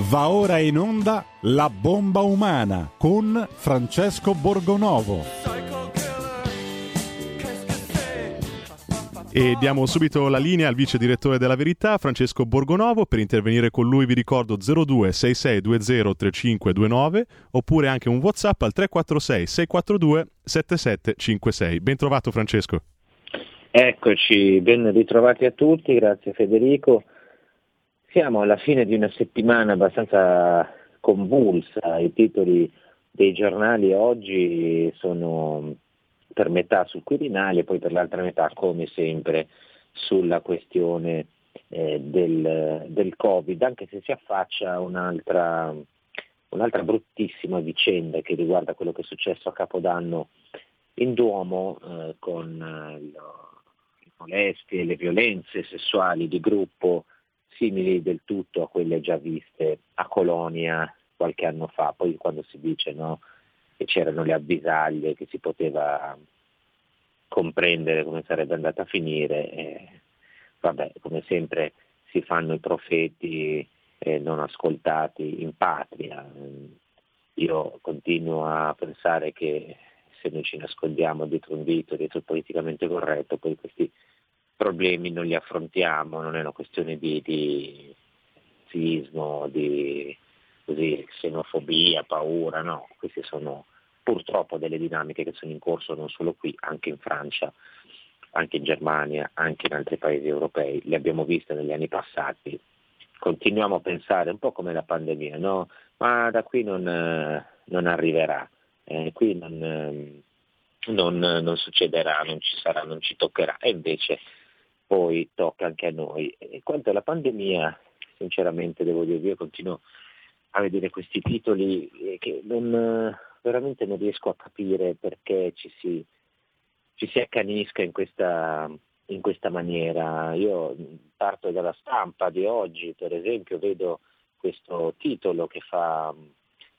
Va ora in onda La bomba umana con Francesco Borgonovo. E diamo subito la linea al vice direttore della Verità, Francesco Borgonovo. Per intervenire con lui vi ricordo 02 6620 3529 oppure anche un WhatsApp al 346 642 7756. Ben trovato Francesco. Eccoci, ben ritrovati a tutti, grazie Federico. Siamo alla fine di una settimana abbastanza convulsa, i titoli dei giornali oggi sono per metà sul Quirinale e poi per l'altra metà come sempre sulla questione eh, del, del, Covid, anche se si affaccia un'altra, un'altra bruttissima vicenda che riguarda quello che è successo a Capodanno in Duomo eh, con eh, le molestie e le violenze sessuali di gruppo simili del tutto a quelle già viste a Colonia qualche anno fa, poi quando si dice no, che c'erano le avvisaglie, che si poteva comprendere come sarebbe andata a finire, eh, vabbè, come sempre si fanno i profeti eh, non ascoltati in patria. Io continuo a pensare che se noi ci nascondiamo dietro un dito, dietro il politicamente corretto, poi questi problemi non li affrontiamo, non è una questione di, di razzismo, di così, xenofobia, paura, no, queste sono purtroppo delle dinamiche che sono in corso non solo qui, anche in Francia, anche in Germania, anche in altri paesi europei, le abbiamo viste negli anni passati, continuiamo a pensare un po' come la pandemia, no? ma da qui non, non arriverà, eh, qui non, non, non, succederà, non ci sarà, non ci toccherà, e invece poi tocca anche a noi. E quanto alla pandemia, sinceramente devo dire, io continuo a vedere questi titoli che non, veramente non riesco a capire perché ci si, ci si accanisca in questa, in questa maniera. Io parto dalla stampa di oggi, per esempio, vedo questo titolo che fa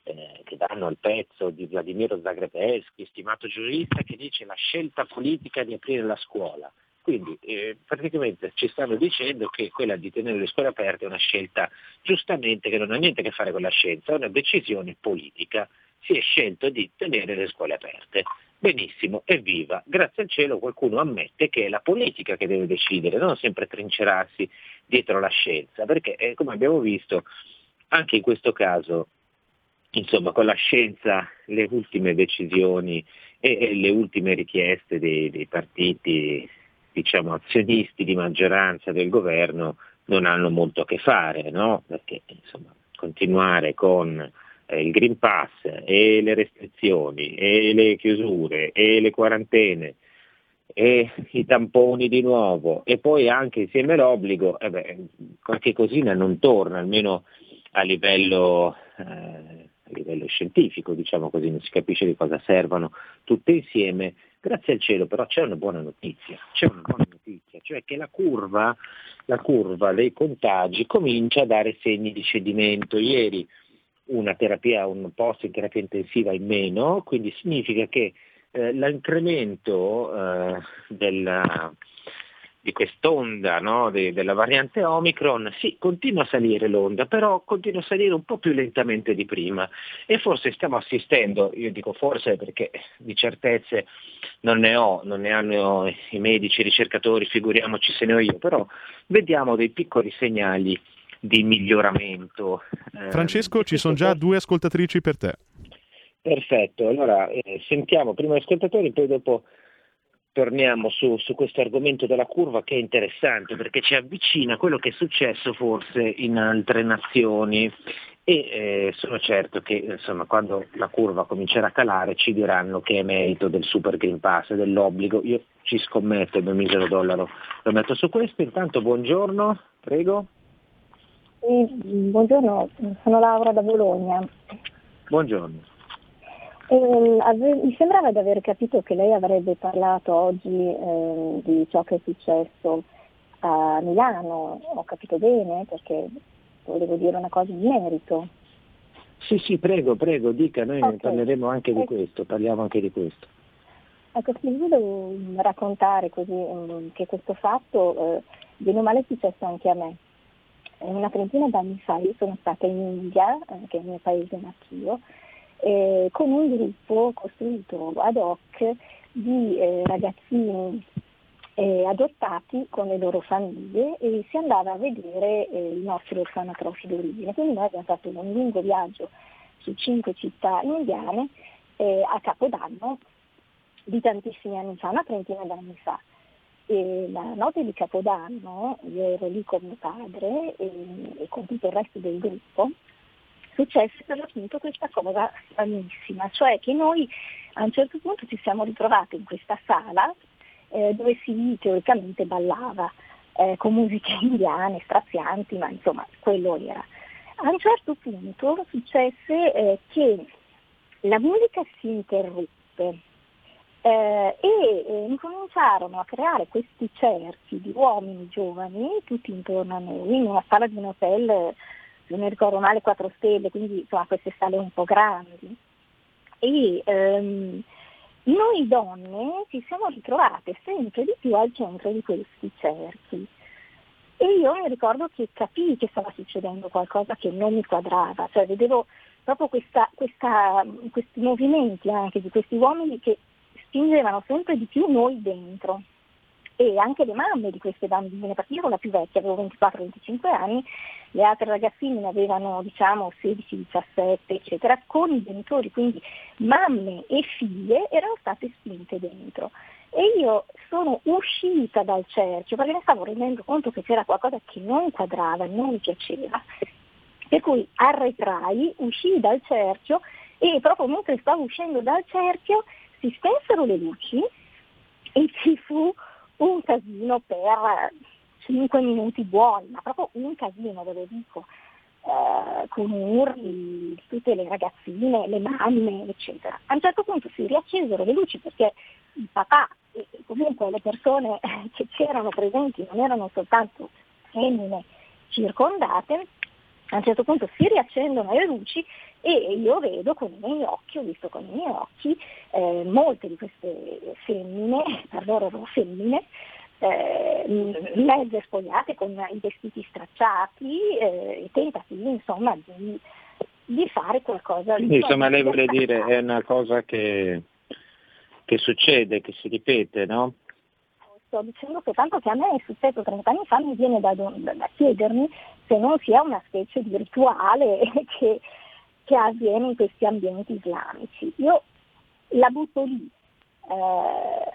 eh, che danno al pezzo di Vladimiro Zagrebelski, stimato giurista, che dice la scelta politica di aprire la scuola. Quindi eh, praticamente ci stanno dicendo che quella di tenere le scuole aperte è una scelta giustamente che non ha niente a che fare con la scienza, è una decisione politica. Si è scelto di tenere le scuole aperte. Benissimo, evviva. Grazie al cielo qualcuno ammette che è la politica che deve decidere, non sempre trincerarsi dietro la scienza, perché eh, come abbiamo visto anche in questo caso, insomma, con la scienza le ultime decisioni e, e le ultime richieste dei, dei partiti diciamo, azionisti di maggioranza del governo non hanno molto a che fare, no? perché insomma, continuare con eh, il Green Pass e le restrizioni e le chiusure e le quarantene e i tamponi di nuovo e poi anche insieme l'obbligo, eh beh, qualche cosina non torna, almeno a livello, eh, a livello scientifico, diciamo così, non si capisce di cosa servano tutte insieme Grazie al cielo però c'è una buona notizia, c'è una buona notizia, cioè che la curva, la curva dei contagi comincia a dare segni di cedimento. Ieri una terapia, un posto in terapia intensiva in meno, quindi significa che eh, l'incremento eh, della, di quest'onda no, de, della variante Omicron, sì, continua a salire l'onda, però continua a salire un po' più lentamente di prima e forse stiamo assistendo, io dico forse perché di certezze non ne ho, non ne hanno i medici, i ricercatori, figuriamoci se ne ho io, però vediamo dei piccoli segnali di miglioramento. Eh, Francesco, eh, ci sono già due ascoltatrici per te. Perfetto, allora eh, sentiamo prima gli ascoltatori, poi dopo torniamo su, su, questo argomento della curva che è interessante perché ci avvicina a quello che è successo forse in altre nazioni e eh, sono certo che insomma, quando la curva comincerà a calare ci diranno che è merito del super green pass, dell'obbligo. Io ci scommetto il mio misero dollaro, lo metto su questo. Intanto buongiorno, prego. Sì, buongiorno, sono Laura da Bologna. Buongiorno. Eh, mi sembrava di aver capito che lei avrebbe parlato oggi eh, di ciò che è successo a Milano, ho capito bene perché volevo dire una cosa di merito. Sì, sì, prego, prego, dica, noi okay. parleremo anche di questo, parliamo anche di questo. Ecco, sì, volevo raccontare così um, che questo fatto, eh, bene o male, è successo anche a me. una trentina d'anni fa io sono stata in India, eh, che è il mio paese natio, eh, con un gruppo costruito ad hoc di eh, ragazzini eh, adottati con le loro famiglie e si andava a vedere eh, i nostri orfanotrofi d'origine. Quindi noi abbiamo fatto un lungo viaggio su cinque città indiane eh, a Capodanno di tantissimi anni fa, una trentina d'anni fa. E la notte di Capodanno, io ero lì con mio padre e, e con tutto il resto del gruppo, successe per l'appunto questa cosa stranissima, cioè che noi a un certo punto ci siamo ritrovati in questa sala eh, dove si teoricamente ballava eh, con musiche indiane, strazianti, ma insomma quello era. A un certo punto successe eh, che la musica si interruppe eh, e eh, incominciarono a creare questi cerchi di uomini giovani tutti intorno a noi, in una sala di un hotel, se non ricordo male, 4 stelle, quindi insomma, queste sale un po' grandi. E ehm, noi donne ci siamo ritrovate sempre di più al centro di questi cerchi. E io mi ricordo che capii che stava succedendo qualcosa che non mi quadrava, cioè vedevo proprio questa, questa, questi movimenti anche di questi uomini che spingevano sempre di più noi dentro e anche le mamme di queste bambine, perché io ero la più vecchia, avevo 24-25 anni, le altre ragazzine ne avevano diciamo 16-17 eccetera, con i genitori, quindi mamme e figlie erano state spinte dentro. E io sono uscita dal cerchio perché mi stavo rendendo conto che c'era qualcosa che non quadrava, non mi piaceva, per cui arretrai, uscii dal cerchio e proprio mentre stavo uscendo dal cerchio si spensero le luci e ci fu un casino per 5 minuti buoni, ma proprio un casino ve lo dico, eh, con urli tutte le ragazzine, le mamme, eccetera. A un certo punto si riaccesero le luci perché il papà e comunque le persone che c'erano presenti non erano soltanto femmine circondate, a un certo punto si riaccendono le luci e io vedo con i miei occhi, ho visto con i miei occhi eh, molte di queste femmine, per loro erano femmine, eh, mezze spogliate con i vestiti stracciati, eh, i tentativi insomma di, di fare qualcosa. Quindi, insomma lei vuole dire è una cosa che, che succede, che si ripete, no? sto dicendo soltanto che a me è successo 30 anni fa, mi viene da, da, da chiedermi se non sia una specie di rituale che, che, avviene in questi ambienti islamici. Io la butto lì. Eh,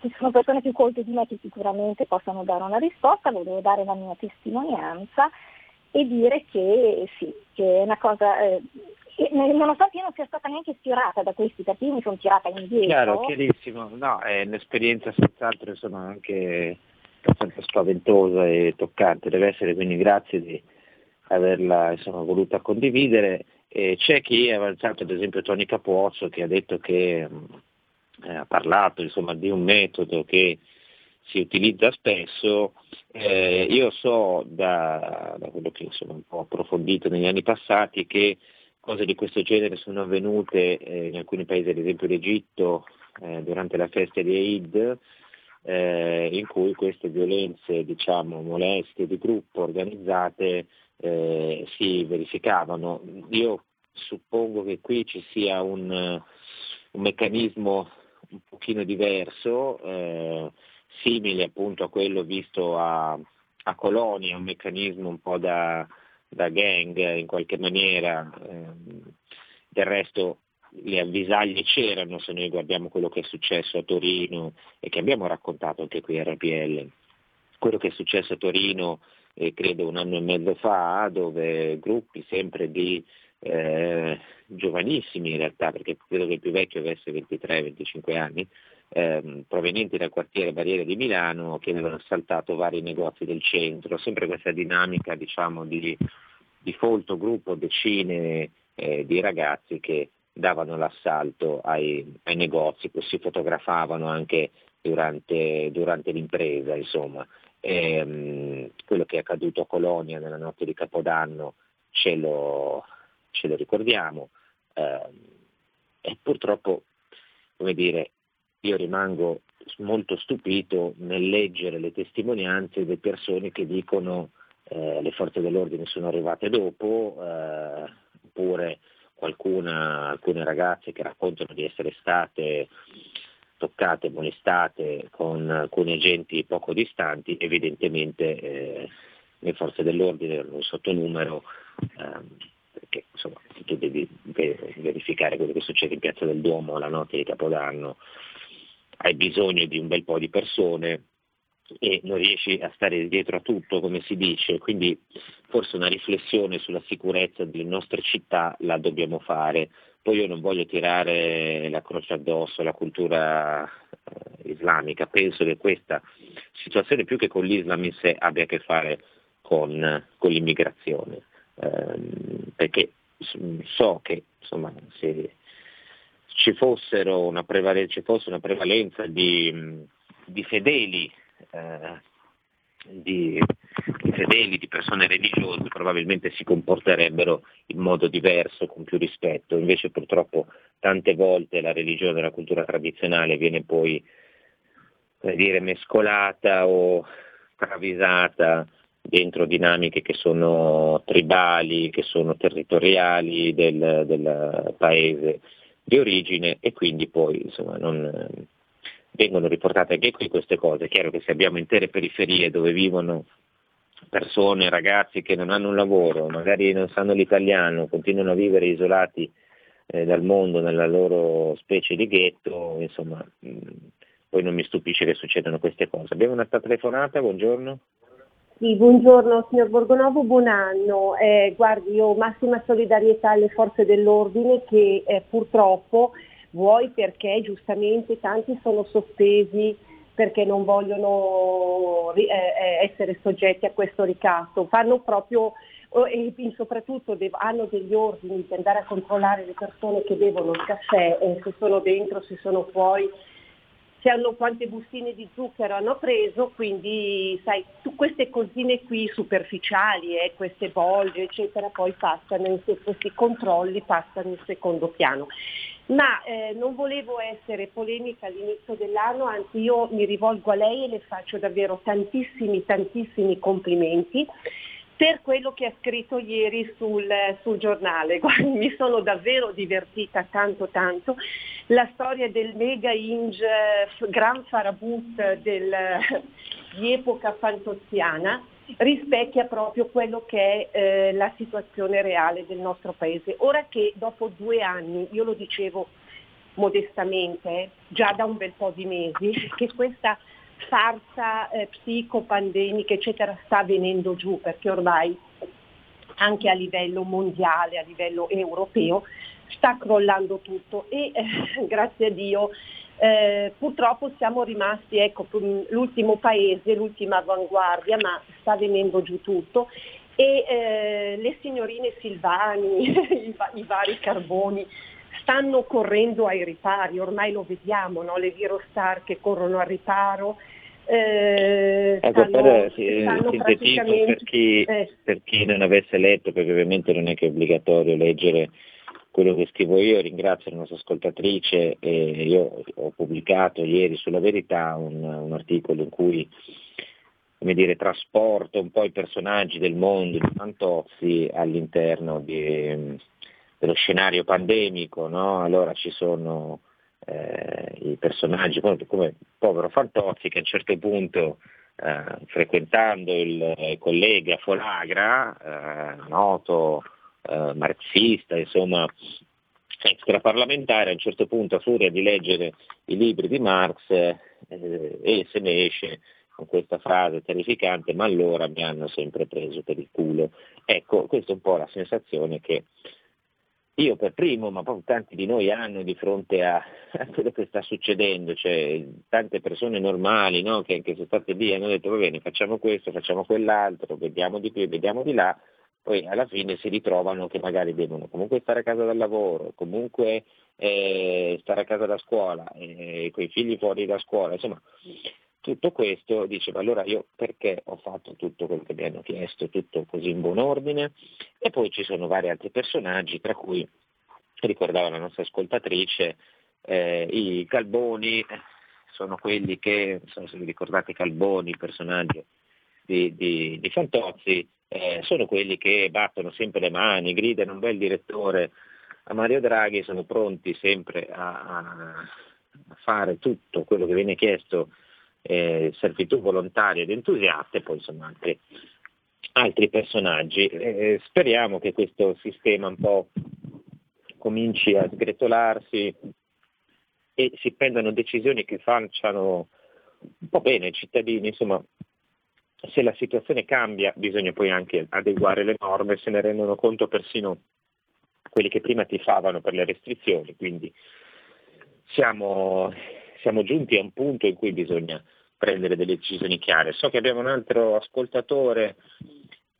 ci sono persone più colte di me che sicuramente possono dare una risposta, volevo dare la mia testimonianza e dire che sì, che è una cosa eh, nonostante io non sia stata neanche sfiorata da questi, perché io mi sono tirata indietro. Chiaro, chiarissimo, no, è un'esperienza senz'altro insomma, anche abbastanza spaventosa e toccante, deve essere, quindi grazie di averla insomma, voluta condividere. E c'è chi ha avanzato, ad esempio Tony Capuozzo, che ha detto che eh, ha parlato insomma, di un metodo che si utilizza spesso. Eh, io so da, da quello che insomma, un po' approfondito negli anni passati che cose di questo genere sono avvenute eh, in alcuni paesi, ad esempio l'Egitto, eh, durante la festa di Eid, eh, in cui queste violenze, diciamo, molestie di gruppo organizzate eh, si verificavano. Io suppongo che qui ci sia un, un meccanismo un pochino diverso, eh, simile appunto a quello visto a, a Colonia, un meccanismo un po' da da gang in qualche maniera, ehm, del resto le avvisaglie c'erano se noi guardiamo quello che è successo a Torino e che abbiamo raccontato anche qui a RPL. Quello che è successo a Torino eh, credo un anno e mezzo fa dove gruppi sempre di eh, giovanissimi in realtà, perché credo che il più vecchio avesse 23-25 anni, ehm, provenienti dal quartiere Barriere di Milano che avevano assaltato vari negozi del centro, sempre questa dinamica diciamo, di, di folto gruppo, decine eh, di ragazzi che davano l'assalto ai, ai negozi, si fotografavano anche durante, durante l'impresa. Insomma. E, ehm, quello che è accaduto a Colonia nella notte di Capodanno ce lo, ce lo ricordiamo eh, e purtroppo come dire, io rimango molto stupito nel leggere le testimonianze delle persone che dicono eh, le forze dell'ordine sono arrivate dopo, eh, oppure qualcuna, alcune ragazze che raccontano di essere state toccate, molestate con alcuni agenti poco distanti, evidentemente eh, le forze dell'ordine erano un sottonumero, ehm, perché insomma tu devi verificare quello che succede in Piazza del Duomo la notte di Capodanno, hai bisogno di un bel po' di persone e non riesci a stare dietro a tutto, come si dice, quindi forse una riflessione sulla sicurezza delle nostre città la dobbiamo fare. Poi io non voglio tirare la croce addosso alla cultura eh, islamica, penso che questa situazione più che con l'Islam in sé abbia a che fare con, con l'immigrazione, ehm, perché so che insomma, se ci, fosse una prevalenza di, di fedeli eh, di, di, fedeli, di persone religiose, probabilmente si comporterebbero in modo diverso, con più rispetto. Invece purtroppo tante volte la religione e la cultura tradizionale viene poi dire, mescolata o travisata dentro dinamiche che sono tribali, che sono territoriali del, del paese di origine e quindi poi insomma, non, vengono riportate anche qui queste cose. È chiaro che se abbiamo intere periferie dove vivono persone, ragazzi che non hanno un lavoro, magari non sanno l'italiano, continuano a vivere isolati eh, dal mondo nella loro specie di ghetto, insomma, mh, poi non mi stupisce che succedano queste cose. Abbiamo una telefonata, buongiorno. Sì, buongiorno signor Borgonovo, buon anno. Eh, guardi, io massima solidarietà alle forze dell'ordine che eh, purtroppo vuoi perché giustamente tanti sono sospesi perché non vogliono eh, eh, essere soggetti a questo ricatto, fanno proprio e soprattutto hanno degli ordini di andare a controllare le persone che bevono il caffè, se sono dentro, se sono fuori, se hanno quante bustine di zucchero hanno preso, quindi sai, queste cosine qui superficiali, eh, queste bolge, eccetera, poi passano, questi controlli passano in secondo piano ma eh, non volevo essere polemica all'inizio dell'anno, anzi io mi rivolgo a lei e le faccio davvero tantissimi, tantissimi complimenti per quello che ha scritto ieri sul, sul giornale. Guardi, mi sono davvero divertita tanto tanto. La storia del mega inge Gran Farabut del, di epoca fantoziana rispecchia proprio quello che è eh, la situazione reale del nostro paese. Ora che dopo due anni, io lo dicevo modestamente, già da un bel po' di mesi, che questa farsa eh, psicopandemica eccetera sta venendo giù perché ormai anche a livello mondiale, a livello europeo, sta crollando tutto e eh, grazie a Dio eh, purtroppo siamo rimasti ecco, l'ultimo paese, l'ultima avanguardia, ma sta venendo giù tutto e eh, le signorine Silvani, i, i, vari carboni, stanno correndo ai ripari, ormai lo vediamo, no? le virostar che corrono al riparo. Eh, ecco, stanno, per, sì, sintetizzo per chi, eh. per chi non avesse letto, perché ovviamente non è che è obbligatorio leggere quello che scrivo io, ringrazio la nostra ascoltatrice e io ho pubblicato ieri sulla verità un, un articolo in cui dire, trasporto un po' i personaggi del mondo di Fantozzi all'interno di, dello scenario pandemico, no? allora ci sono eh, i personaggi come, come povero Fantozzi che a un certo punto eh, frequentando il, il collega Folagra, eh, noto eh, marxista, insomma extraparlamentare, a un certo punto a furia di leggere i libri di Marx eh, e se ne esce con questa frase terrificante, ma allora mi hanno sempre preso per il culo. Ecco, questa è un po' la sensazione che io per primo, ma poi tanti di noi hanno di fronte a, a quello che sta succedendo, cioè tante persone normali no, che anche se state lì hanno detto va bene, facciamo questo, facciamo quell'altro, vediamo di qui, vediamo di là, poi alla fine si ritrovano che magari devono comunque stare a casa dal lavoro, comunque eh, stare a casa da scuola, eh, con i figli fuori da scuola, insomma tutto questo dice ma allora io perché ho fatto tutto quello che mi hanno chiesto, tutto così in buon ordine? E poi ci sono vari altri personaggi tra cui ricordava la nostra ascoltatrice eh, i Calboni sono quelli che, non so se vi ricordate Calboni, personaggio di, di, di Fantozzi, eh, sono quelli che battono sempre le mani, gridano un bel direttore a Mario Draghi, sono pronti sempre a, a fare tutto quello che viene chiesto, eh, servitù volontaria ed entusiasta e poi insomma anche altri personaggi. Eh, speriamo che questo sistema un po' cominci a sgretolarsi e si prendano decisioni che facciano un po' bene ai cittadini, insomma se la situazione cambia bisogna poi anche adeguare le norme, se ne rendono conto persino quelli che prima tifavano per le restrizioni, quindi siamo, siamo giunti a un punto in cui bisogna prendere delle decisioni chiare. So che abbiamo un altro ascoltatore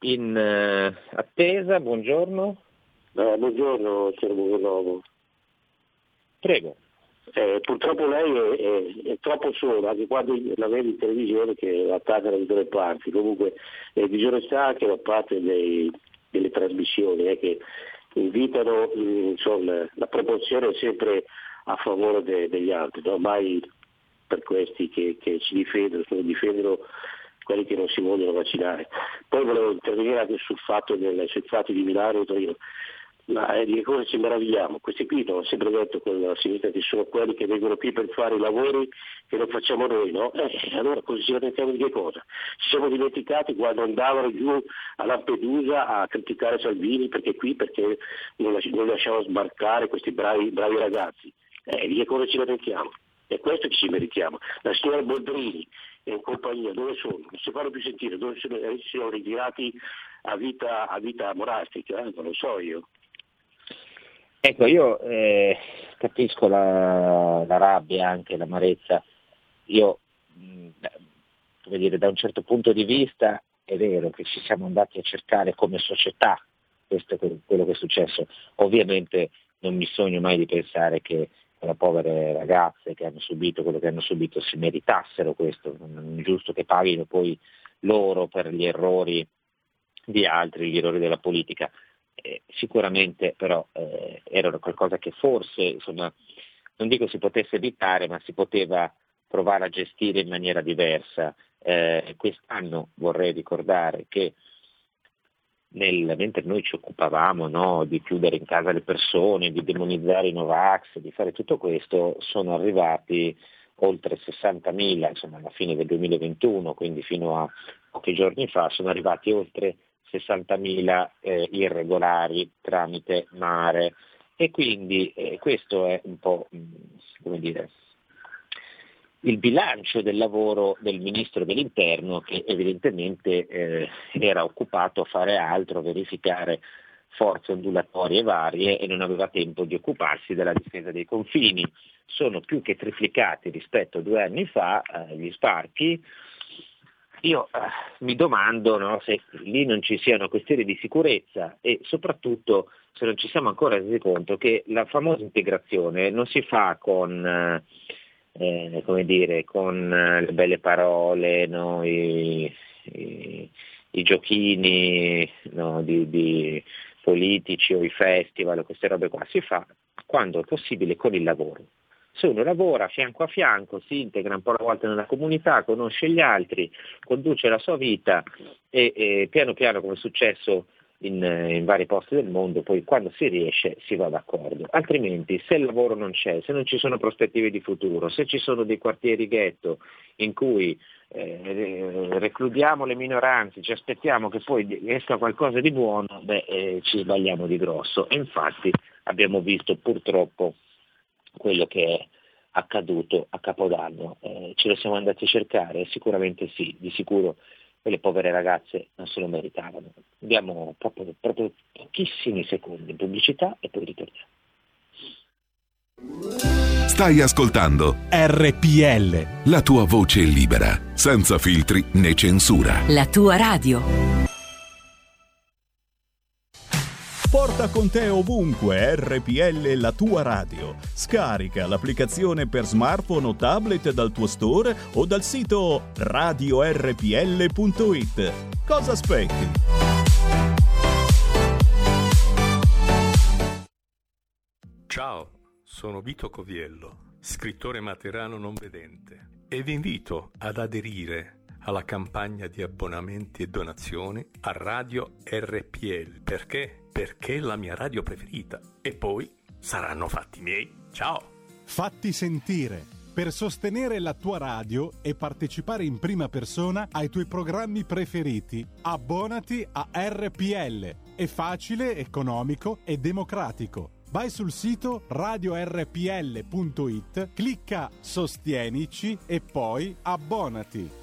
in uh, attesa, buongiorno. Eh, buongiorno, Buonovo. Prego. Eh, purtroppo lei è, è, è, troppo sola, anche quando la vede in televisione che attacca da tutte le parti, comunque è disonestà anche da parte dei, delle trasmissioni eh, che invitano, insomma, la proporzione è sempre a favore de, degli altri, no? mai per questi che, che ci difendono, difendono quelli che non si vogliono vaccinare. Poi volevo intervenire anche sul fatto del, sui fatti di Milano e Torino. Ma eh, di cosa ci meravigliamo? Questi qui, non ho sempre detto con la sinistra che sono quelli che vengono qui per fare i lavori che non facciamo noi, no? Eh, allora cosa ci lamentiamo di che cosa? Ci siamo dimenticati quando andavano giù a Lampedusa a criticare Salvini perché qui perché non, lasciamo sbarcare questi bravi, bravi ragazzi. Eh, di che cosa ci lamentiamo? È questo che ci meritiamo. La signora Boldrini e compagnia dove sono? Non si fanno più sentire, dove sono, eh, si sono ritirati a vita, a vita monastica? Eh? Non lo so io. Ecco, io eh, capisco la, la, rabbia, anche l'amarezza. Io, mh, come dire, da un certo punto di vista è vero che ci siamo andati a cercare come società, questo quello che è successo. Ovviamente non mi sogno mai di pensare che le povere ragazze che hanno subito quello che hanno subito si meritassero questo, non è giusto che paghino poi loro per gli errori di altri, gli errori della politica eh, sicuramente però eh, era qualcosa che forse, insomma, non dico si potesse evitare, ma si poteva provare a gestire in maniera diversa. Eh, quest'anno vorrei ricordare che nel, mentre noi ci occupavamo no, di chiudere in casa le persone, di demonizzare i Novax, di fare tutto questo, sono arrivati oltre 60.000, insomma alla fine del 2021, quindi fino a pochi giorni fa, sono arrivati oltre 60.000 eh, irregolari tramite mare e quindi eh, questo è un po' mm, come dire, il bilancio del lavoro del Ministro dell'Interno che evidentemente eh, era occupato a fare altro, verificare forze ondulatorie varie e non aveva tempo di occuparsi della difesa dei confini. Sono più che triplicati rispetto a due anni fa eh, gli sparchi, io eh, mi domando no, se lì non ci siano questioni di sicurezza e soprattutto se non ci siamo ancora resi conto che la famosa integrazione non si fa con, eh, eh dire, con eh, le belle parole, no, i, i, i, giochini no, di, di politici o i festival queste robe qua, si fa quando è possibile con il lavoro se uno lavora fianco a fianco, si integra un po' alla volta nella comunità, conosce gli altri, conduce la sua vita e, e piano piano, come è successo in, in, vari posti del mondo, poi quando si riesce si va d'accordo. Altrimenti se il lavoro non c'è, se non ci sono prospettive di futuro, se ci sono dei quartieri ghetto in cui eh, recludiamo le minoranze, ci aspettiamo che poi esca qualcosa di buono, beh, eh, ci sbagliamo di grosso. E infatti abbiamo visto purtroppo quello che è accaduto a Capodanno. Eh, ce lo siamo andati a cercare? Sicuramente sì, di sicuro quelle povere ragazze non se lo meritavano. Abbiamo proprio, proprio pochissimi secondi in pubblicità e poi ritorniamo. Stai ascoltando RPL. La tua voce libera, senza filtri né censura. La tua radio. Porta con te ovunque RPL la tua radio. Scarica l'applicazione per smartphone o tablet dal tuo store o dal sito radiorpl.it. Cosa aspetti? Ciao, sono Vito Coviello, scrittore materano non vedente e vi invito ad aderire alla campagna di abbonamenti e donazioni a Radio RPL. Perché? Perché è la mia radio preferita. E poi saranno fatti miei. Ciao! Fatti sentire per sostenere la tua radio e partecipare in prima persona ai tuoi programmi preferiti. Abbonati a RPL. È facile, economico e democratico. Vai sul sito radiorpl.it, clicca Sostienici e poi abbonati.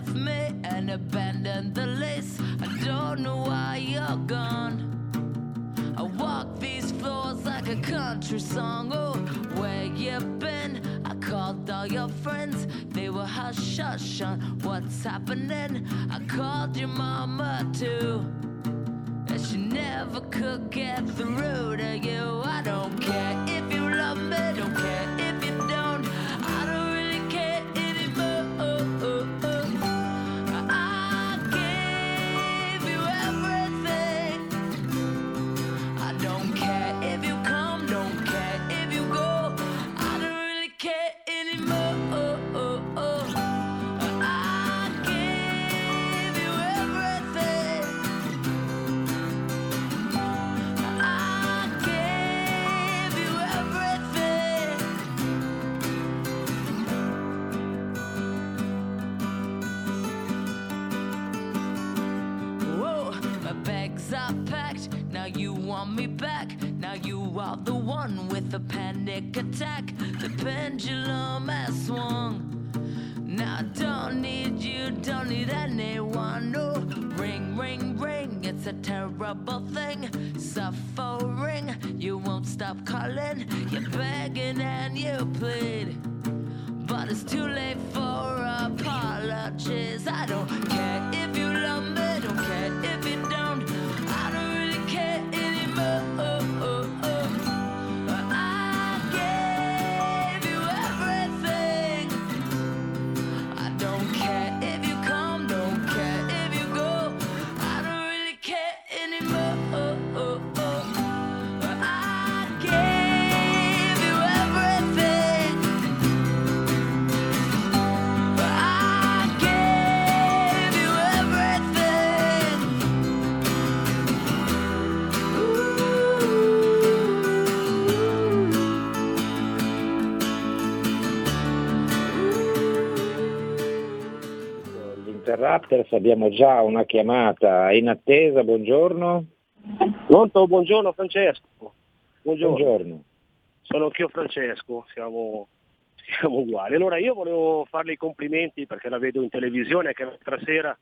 Left me and abandoned the list. I don't know why you're gone. I walk these floors like a country song. Oh, where you been? I called all your friends. They were hush hush on what's happening. I called your mama too. And she never could get through to you. I don't care Interrupters abbiamo già una chiamata in attesa, buongiorno. Pronto, buongiorno Francesco. Buongiorno. Buongiorno. Sono anch'io Francesco, siamo, siamo uguali. Allora io volevo farle i complimenti perché la vedo in televisione che l'altra sera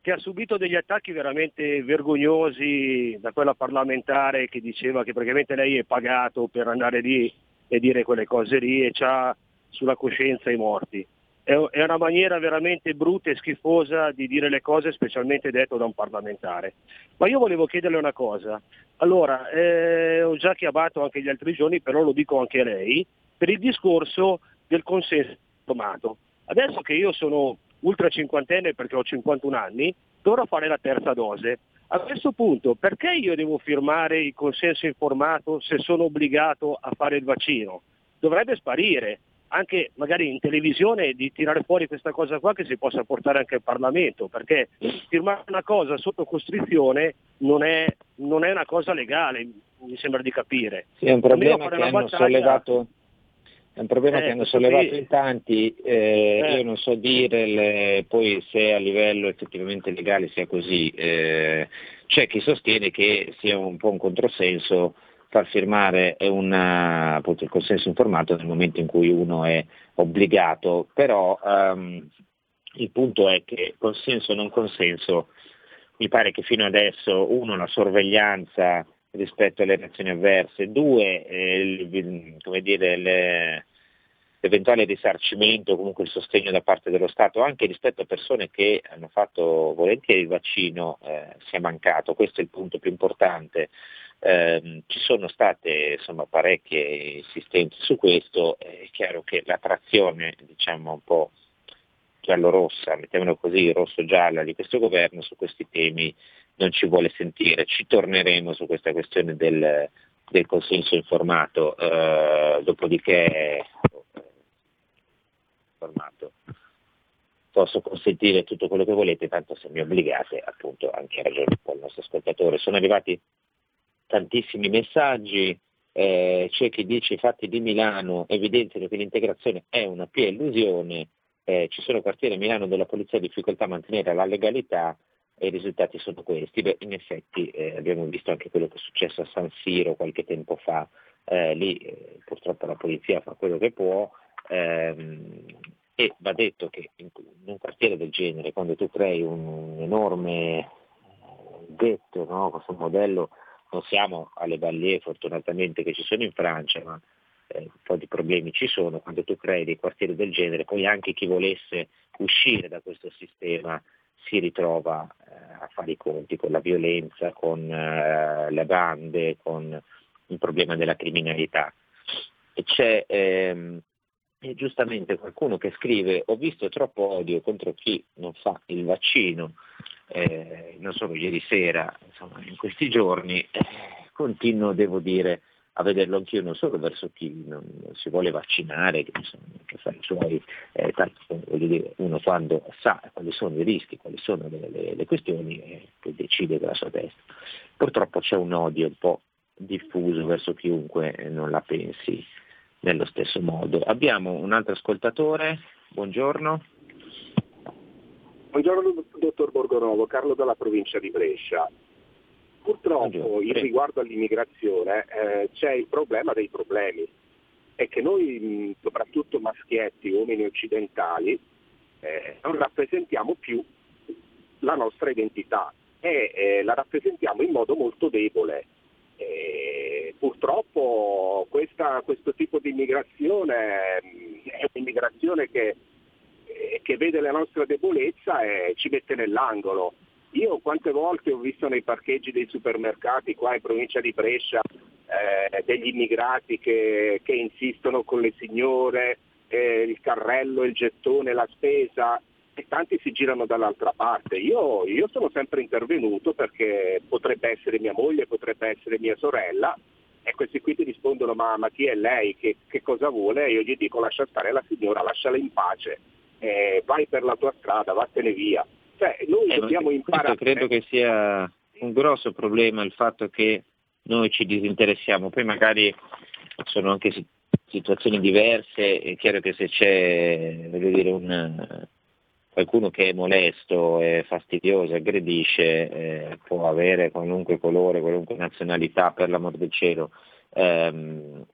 che ha subito degli attacchi veramente vergognosi da quella parlamentare che diceva che praticamente lei è pagato per andare lì e dire quelle cose lì e c'ha sulla coscienza i morti. È, una maniera veramente brutta e schifosa di dire le cose, specialmente detto da un parlamentare. Ma io volevo chiederle una cosa. Allora, eh, ho già chiamato anche gli altri giorni, però lo dico anche a lei, per il discorso del consenso informato. Adesso che io sono ultra cinquantenne perché ho 51 anni, dovrò fare la terza dose. A questo punto, perché io devo firmare il consenso informato se sono obbligato a fare il vaccino? Dovrebbe sparire, anche magari in televisione, di tirare fuori questa cosa qua che si possa portare anche al Parlamento, perché firmare una cosa sotto costrizione non è, non è una cosa legale, mi sembra di capire. Sì, è un problema che hanno battaglia- sollevato, è un problema Eh, che hanno sollevato qui- in tanti, eh, Eh. io non so dire le- poi se a livello effettivamente legale sia così. Eh, c'è chi sostiene che sia un po' un controsenso far firmare una- appunto, il consenso informato nel momento in cui uno è obbligato, però ehm, il punto è che consenso o non consenso mi pare che fino adesso uno la sorveglianza rispetto alle reazioni avverse, due eh, il- dire, le- l'eventuale risarcimento, comunque il sostegno da parte dello Stato anche rispetto a persone che hanno fatto volentieri il vaccino eh, sia mancato, questo è il punto più importante. Ehm, ci sono state insomma, parecchie insistenze su questo, è chiaro che l'attrazione diciamo, un po' giallo-rossa, mettiamolo così, rosso-gialla di questo governo su questi temi non ci vuole sentire. Ci torneremo su questa questione del, del consenso informato, eh, dopodiché informato. Posso consentire tutto quello che volete, tanto se mi obbligate, appunto, anche ragione un po' il nostro ascoltatore. Sono arrivati tantissimi messaggi, eh, c'è chi dice i fatti di Milano evidenziano che l'integrazione è una pia illusione, eh, ci sono quartieri a Milano dove la polizia ha difficoltà a mantenere la legalità e i risultati sono questi. Beh, in effetti eh, abbiamo visto anche quello che è successo a San Siro qualche tempo fa, eh, lì eh, purtroppo la polizia fa quello che può ehm, e va detto che in, un quartiere del genere, quando tu crei un, un enorme ghetto, no, questo modello, non siamo alle Ballier fortunatamente che ci sono in Francia, ma eh, un po' di problemi ci sono, quando tu crei dei quartieri del genere, poi anche chi volesse uscire da questo sistema si ritrova eh, a fare i conti con la violenza, con eh, le bande, con il problema della criminalità. E c'è ehm, giustamente qualcuno che scrive ho visto troppo odio contro chi non fa il vaccino, eh, non solo ieri sera, insomma in questi giorni, eh, continuo, devo dire, a vederlo anch'io non solo verso chi non, si vuole vaccinare, che, insomma, che fa i suoi, eh, tanto, dire, uno quando sa quali sono i rischi, quali sono le, le, le questioni, eh, poi decide della sua testa. Purtroppo c'è un odio un po' diffuso verso chiunque non la pensi nello stesso modo. Abbiamo un altro ascoltatore, buongiorno. Buongiorno dottor Borgonovo, Carlo dalla provincia di Brescia. Purtroppo in riguardo all'immigrazione eh, c'è il problema dei problemi, è che noi, soprattutto maschietti, uomini occidentali, eh, non rappresentiamo più la nostra identità e eh, la rappresentiamo in modo molto debole. purtroppo questa, questo tipo di immigrazione è un'immigrazione che, eh, che vede la nostra debolezza e ci mette nell'angolo io quante volte ho visto nei parcheggi dei supermercati qua in provincia di Brescia eh, degli immigrati che, che, insistono con le signore, eh, il carrello, il gettone, la spesa e tanti si girano dall'altra parte. Io, io sono sempre intervenuto perché potrebbe essere mia moglie, potrebbe essere mia sorella e questi qui ti rispondono ma, ma chi è lei, che, che, cosa vuole? E io gli dico lascia stare la signora, lasciala in pace, eh, vai per la tua strada, vattene via. Cioè, noi eh, dobbiamo imparare. Credo che sia un grosso problema il fatto che noi ci disinteressiamo, poi magari sono anche situazioni diverse, è chiaro che se c'è dire, un, qualcuno che è molesto, è fastidioso, aggredisce, eh, può avere qualunque colore, qualunque nazionalità, per l'amor del cielo. Um,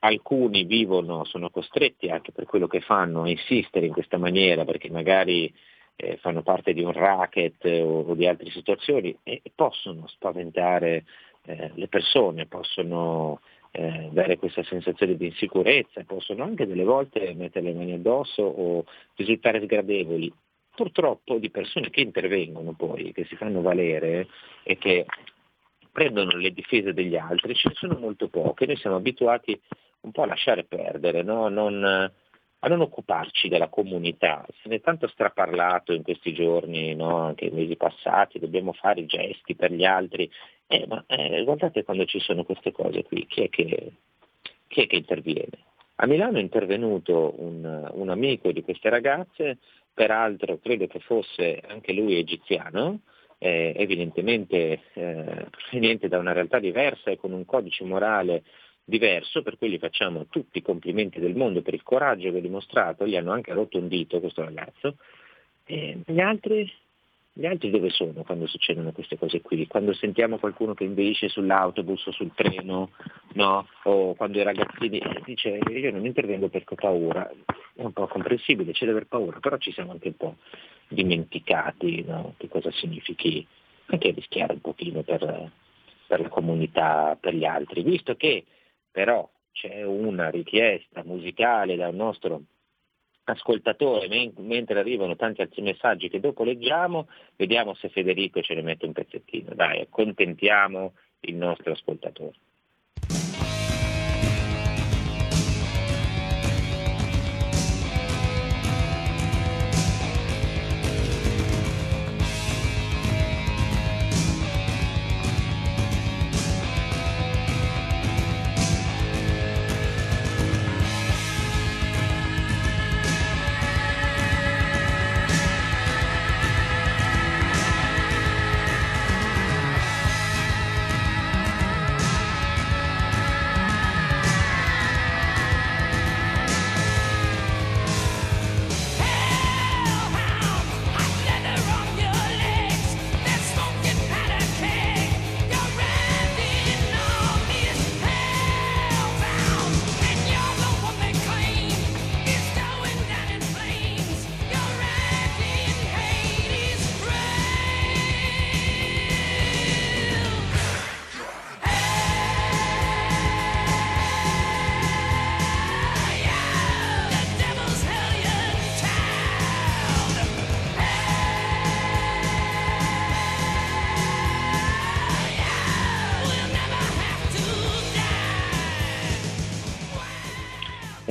alcuni vivono, sono costretti anche per quello che fanno a insistere in questa maniera perché magari eh, fanno parte di un racket o, o, di altre situazioni e possono spaventare eh, le persone, possono eh, dare questa sensazione di insicurezza, possono anche delle volte mettere le mani addosso o risultare sgradevoli. Purtroppo di persone che intervengono poi, che si fanno valere e che prendono le difese degli altri, ce ne sono molto poche, noi siamo abituati un po' a lasciare perdere, no? non, a non occuparci della comunità. Se ne è tanto straparlato in questi giorni, no? anche nei mesi passati, dobbiamo fare gesti per gli altri. Eh, ma eh, guardate quando ci sono queste cose qui, chi è che, chi è che interviene? A Milano è intervenuto un, un, amico di queste ragazze, peraltro credo che fosse anche lui egiziano, eh, evidentemente eh, proveniente da una realtà diversa e con un codice morale diverso, per cui gli facciamo tutti i complimenti del mondo per il coraggio che ha dimostrato, gli hanno anche rotto un dito questo ragazzo, e gli altri, gli altri dove sono quando succedono queste cose qui? Quando sentiamo qualcuno che inveisce sull'autobus o sul treno, no? o quando i ragazzini eh, dice io non intervengo perché ho paura, è un po' comprensibile, c'è da aver paura, però ci siamo anche un po' dimenticati no? che cosa significhi anche rischiare un pochino per, per la comunità, per gli altri, visto che però c'è una richiesta musicale dal nostro ascoltatore mentre arrivano tanti altri messaggi che dopo leggiamo, vediamo se Federico ce ne mette un pezzettino. Dai, accontentiamo il nostro ascoltatore.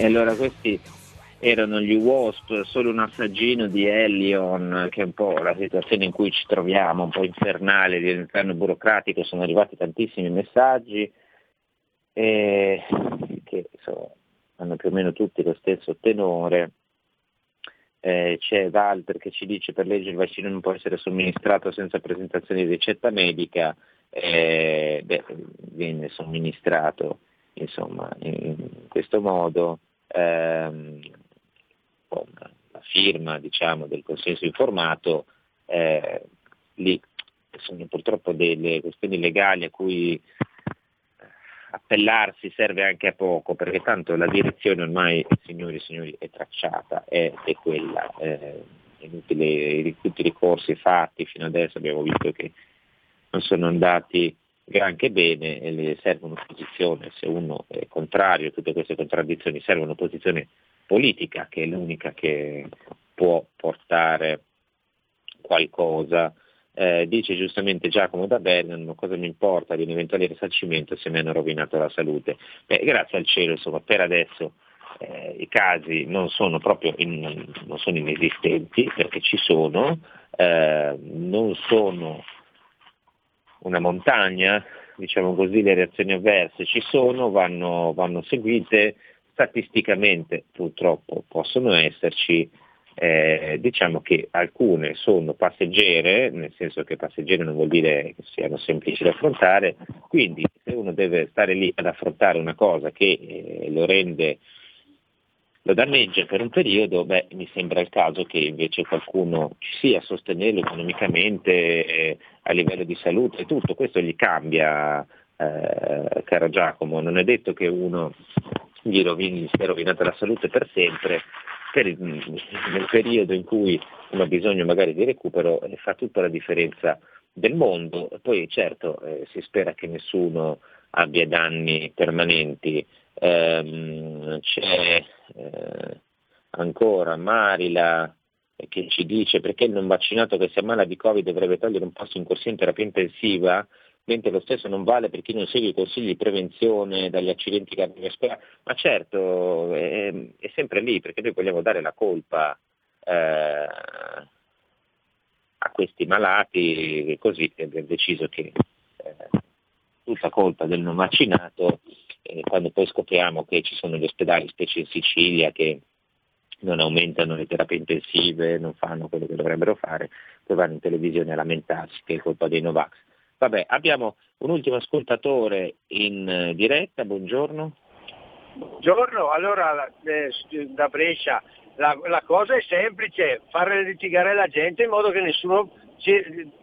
Allora questi erano gli Wasp, solo un assaggino di Ellion, che è un po' la situazione in cui ci troviamo, un po' infernale all'interno burocratico, sono arrivati tantissimi messaggi eh, che insomma, hanno più o meno tutti lo stesso tenore. Eh, c'è Walter che ci dice per legge il vaccino non può essere somministrato senza presentazione di ricetta medica, eh, beh, viene somministrato insomma, in questo modo ehm, con la firma diciamo, del consenso informato, eh, lì sono purtroppo delle questioni legali a cui appellarsi serve anche a poco, perché tanto la direzione ormai, signori e signori, è tracciata, è, è quella. Eh, inutile, tutti i ricorsi fatti fino adesso abbiamo visto che non sono andati granché bene e le serve un'opposizione, se uno è contrario a tutte queste contraddizioni, serve un'opposizione politica che è l'unica che può portare qualcosa eh, dice giustamente Giacomo da Bergamo, cosa mi importa di un eventuale risarcimento se mi hanno rovinato la salute? Beh, grazie al cielo, insomma, per adesso eh, i casi non sono proprio in, non sono inesistenti, perché ci sono, eh, non sono una montagna, diciamo così, le reazioni avverse ci sono, vanno, vanno seguite, statisticamente purtroppo possono esserci, eh, diciamo che alcune sono passeggere, nel senso che passeggere non vuol dire che siano semplici da affrontare, quindi se uno deve stare lì ad affrontare una cosa che eh, lo rende lo danneggia per un periodo, beh, mi sembra il caso che invece qualcuno ci sia a sostenerlo economicamente, eh, a livello di salute e tutto, questo gli cambia, eh, caro Giacomo, non è detto che uno gli rovini, gli sia rovinata la salute per sempre, per nel periodo in cui uno ha bisogno magari di recupero eh, fa tutta la differenza del mondo. Poi certo eh, si spera che nessuno abbia danni permanenti. Ehm, c'è eh, ancora Marila che ci dice perché il non vaccinato che si ammala di Covid dovrebbe togliere un posto in corsia in terapia intensiva mentre lo stesso non vale per chi non segue i consigli di prevenzione dagli accidenti cardiovascolari, ma certo è, è, sempre lì perché noi vogliamo dare la colpa eh, a questi malati così abbiamo deciso che eh, tutta colpa del non vaccinato, eh, quando poi scopriamo che ci sono gli ospedali, specie in Sicilia, che non aumentano le terapie intensive, non fanno quello che dovrebbero fare, poi vanno in televisione a lamentarsi che è colpa dei Novax. Vabbè, abbiamo un ultimo ascoltatore in eh, diretta, buongiorno. Buongiorno, allora eh, da Brescia la, la, cosa è semplice, fare litigare la gente in modo che nessuno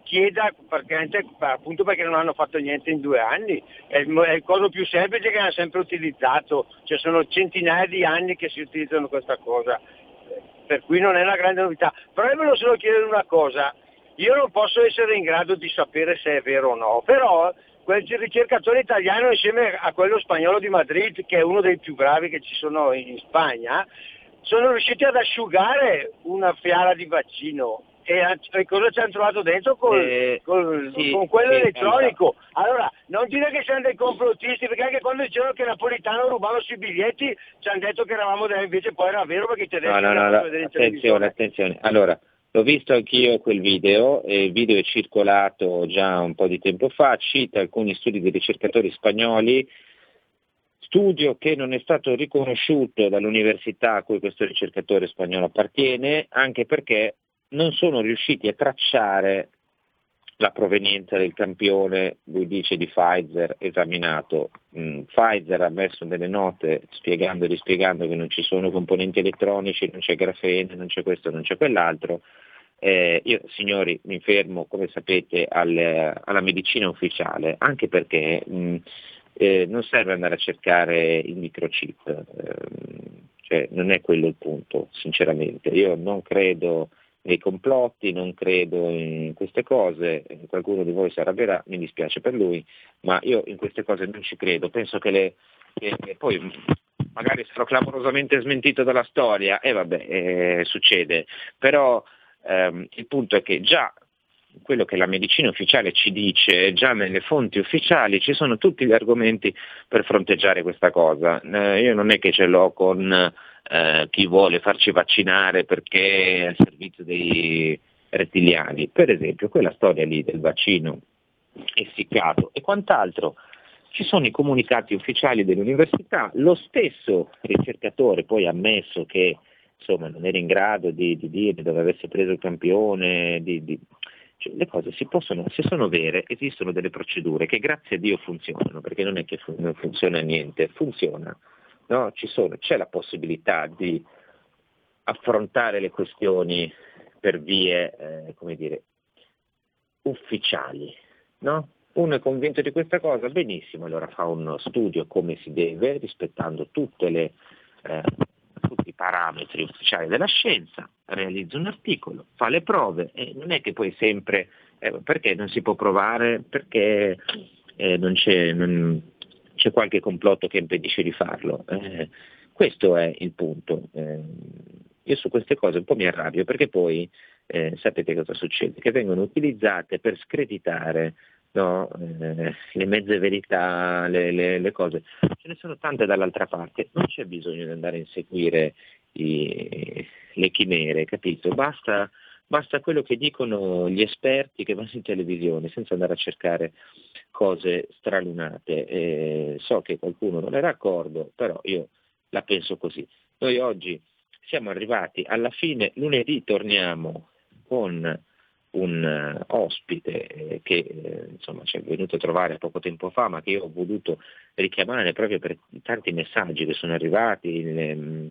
chieda perché, appunto perché non hanno fatto niente in due anni, è il, è il cosa più semplice che hanno sempre utilizzato, cioè sono centinaia di anni che si utilizzano questa cosa, per cui non è una grande novità. Però io volevo solo chiedere una cosa, io non posso essere in grado di sapere se è vero o no, però quel ricercatore italiano insieme a quello spagnolo di Madrid, che è uno dei più bravi che ci sono in Spagna, sono riusciti ad asciugare una fiala di vaccino. E, e cosa ci hanno trovato dentro col, eh, col, sì, con quello sì, elettronico? Allora, non dire che siamo dei complottisti, perché anche quando dicevano che Napolitano rubava sui biglietti ci hanno detto che eravamo dei, invece poi era vero perché i tedeschi no, no, no, no. Attenzione, attenzione. Allora, L'ho visto anch'io quel video, il video è circolato già un po' di tempo fa, cita alcuni studi di ricercatori spagnoli, studio che non è stato riconosciuto dall'università a cui questo ricercatore spagnolo appartiene, anche perché non sono riusciti a tracciare la provenienza del campione, lui dice di Pfizer, esaminato. Mm, Pfizer ha messo delle note spiegando e rispiegando che non ci sono componenti elettronici, non c'è grafene, non c'è questo, non c'è quell'altro. Eh, io signori mi fermo, come sapete, al, alla medicina ufficiale, anche perché mh, mm, eh, non serve andare a cercare il microchip, eh, cioè non è quello il punto, sinceramente. Io non credo nei complotti, non credo in queste cose, qualcuno di voi si arrabbierà, mi dispiace per lui, ma io in queste cose non ci credo, penso che le... Che poi magari sarò clamorosamente smentito dalla storia, e eh, vabbè, eh, succede, però ehm, il punto è che già quello che la medicina ufficiale ci dice, già nelle fonti ufficiali ci sono tutti gli argomenti per fronteggiare questa cosa. Eh, io non è che ce l'ho con eh, chi vuole farci vaccinare perché è al servizio dei rettiliani. Per esempio, quella storia lì del vaccino essiccato e quant'altro, ci sono i comunicati ufficiali dell'università, lo stesso ricercatore poi ha ammesso che insomma, non era in grado di, di dire dove avesse preso il campione, di, di... Cioè, le cose si possono, se sono vere, esistono delle procedure che grazie a Dio funzionano, perché non è che fun- non funziona niente, funziona. No? Sono, c'è la possibilità di affrontare le questioni per vie, eh, come dire, ufficiali. No? Uno è convinto di questa cosa, benissimo, allora fa uno studio come si deve, rispettando le, eh, tutti i parametri ufficiali della scienza, realizza un articolo, fa le prove e non è che poi sempre, eh, perché non si può provare, perché eh, non, c'è, non, c'è, qualche complotto che impedisce di farlo. Eh, questo è il punto. Eh, io su queste cose un po' mi arrabbio perché poi eh, sapete cosa succede? Che vengono utilizzate per screditare no, eh, le mezze verità, le, le, le, cose. Ce ne sono tante dall'altra parte, non c'è bisogno di andare a inseguire i, le chimere, capito? Basta, basta quello che dicono gli esperti che vanno in televisione senza andare a cercare cose stralunate. Eh, so che qualcuno non è d'accordo, però io la penso così. Noi oggi siamo arrivati alla fine, lunedì torniamo con un uh, ospite eh, che eh, insomma, ci è venuto a trovare poco tempo fa, ma che io ho voluto richiamare proprio per tanti messaggi che sono arrivati, il,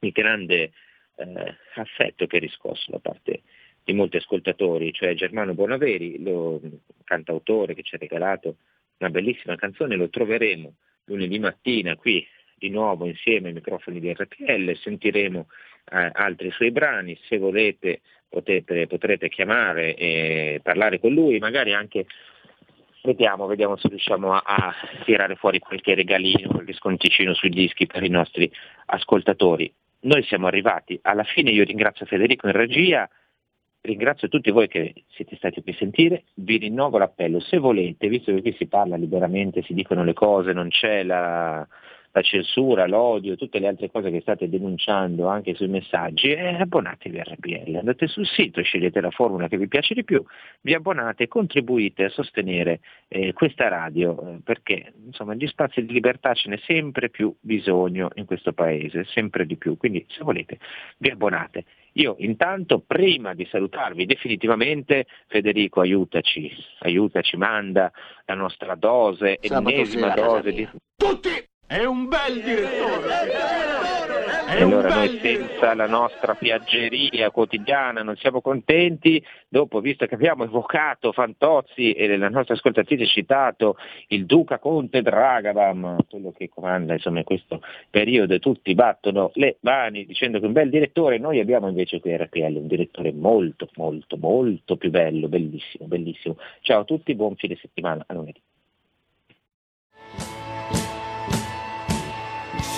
il grande eh, affetto che riscosso da parte di molti ascoltatori, cioè Germano Bonaveri, lo cantautore che ci ha regalato una bellissima canzone, lo troveremo lunedì mattina qui di nuovo insieme ai microfoni di RPL, sentiremo eh, altri suoi brani, se volete potete, potrete chiamare e parlare con lui, magari anche vediamo, vediamo se riusciamo a, a, tirare fuori qualche regalino, qualche sconticino sui dischi per i nostri ascoltatori. Noi siamo arrivati. Alla fine, io ringrazio Federico in regia, ringrazio tutti voi che siete stati qui a sentire, vi rinnovo l'appello, se volete, visto che qui si parla liberamente, si dicono le cose, non c'è la, la censura, l'odio, tutte le altre cose che state denunciando anche sui messaggi, eh, abbonatevi a RPL, andate sul sito, scegliete la formula che vi piace di più, vi abbonate e contribuite a sostenere eh, questa radio, eh, perché insomma di spazi di libertà ce n'è sempre più bisogno in questo paese, sempre di più, quindi se volete vi abbonate. Io intanto, prima di salutarvi definitivamente, Federico aiutaci, aiutaci, manda la nostra dose, ennesima dose di... Tutti! È un bel direttore! E allora noi senza la nostra piaggeria quotidiana non siamo contenti, dopo visto che abbiamo evocato Fantozzi e la nostra ascoltatrice ha citato il Duca Conte Dragavam, quello che comanda insomma in questo periodo tutti battono le mani dicendo che è un bel direttore, noi abbiamo invece qui a RPL un direttore molto molto molto più bello, bellissimo, bellissimo. Ciao a tutti, buon fine settimana, a lunedì.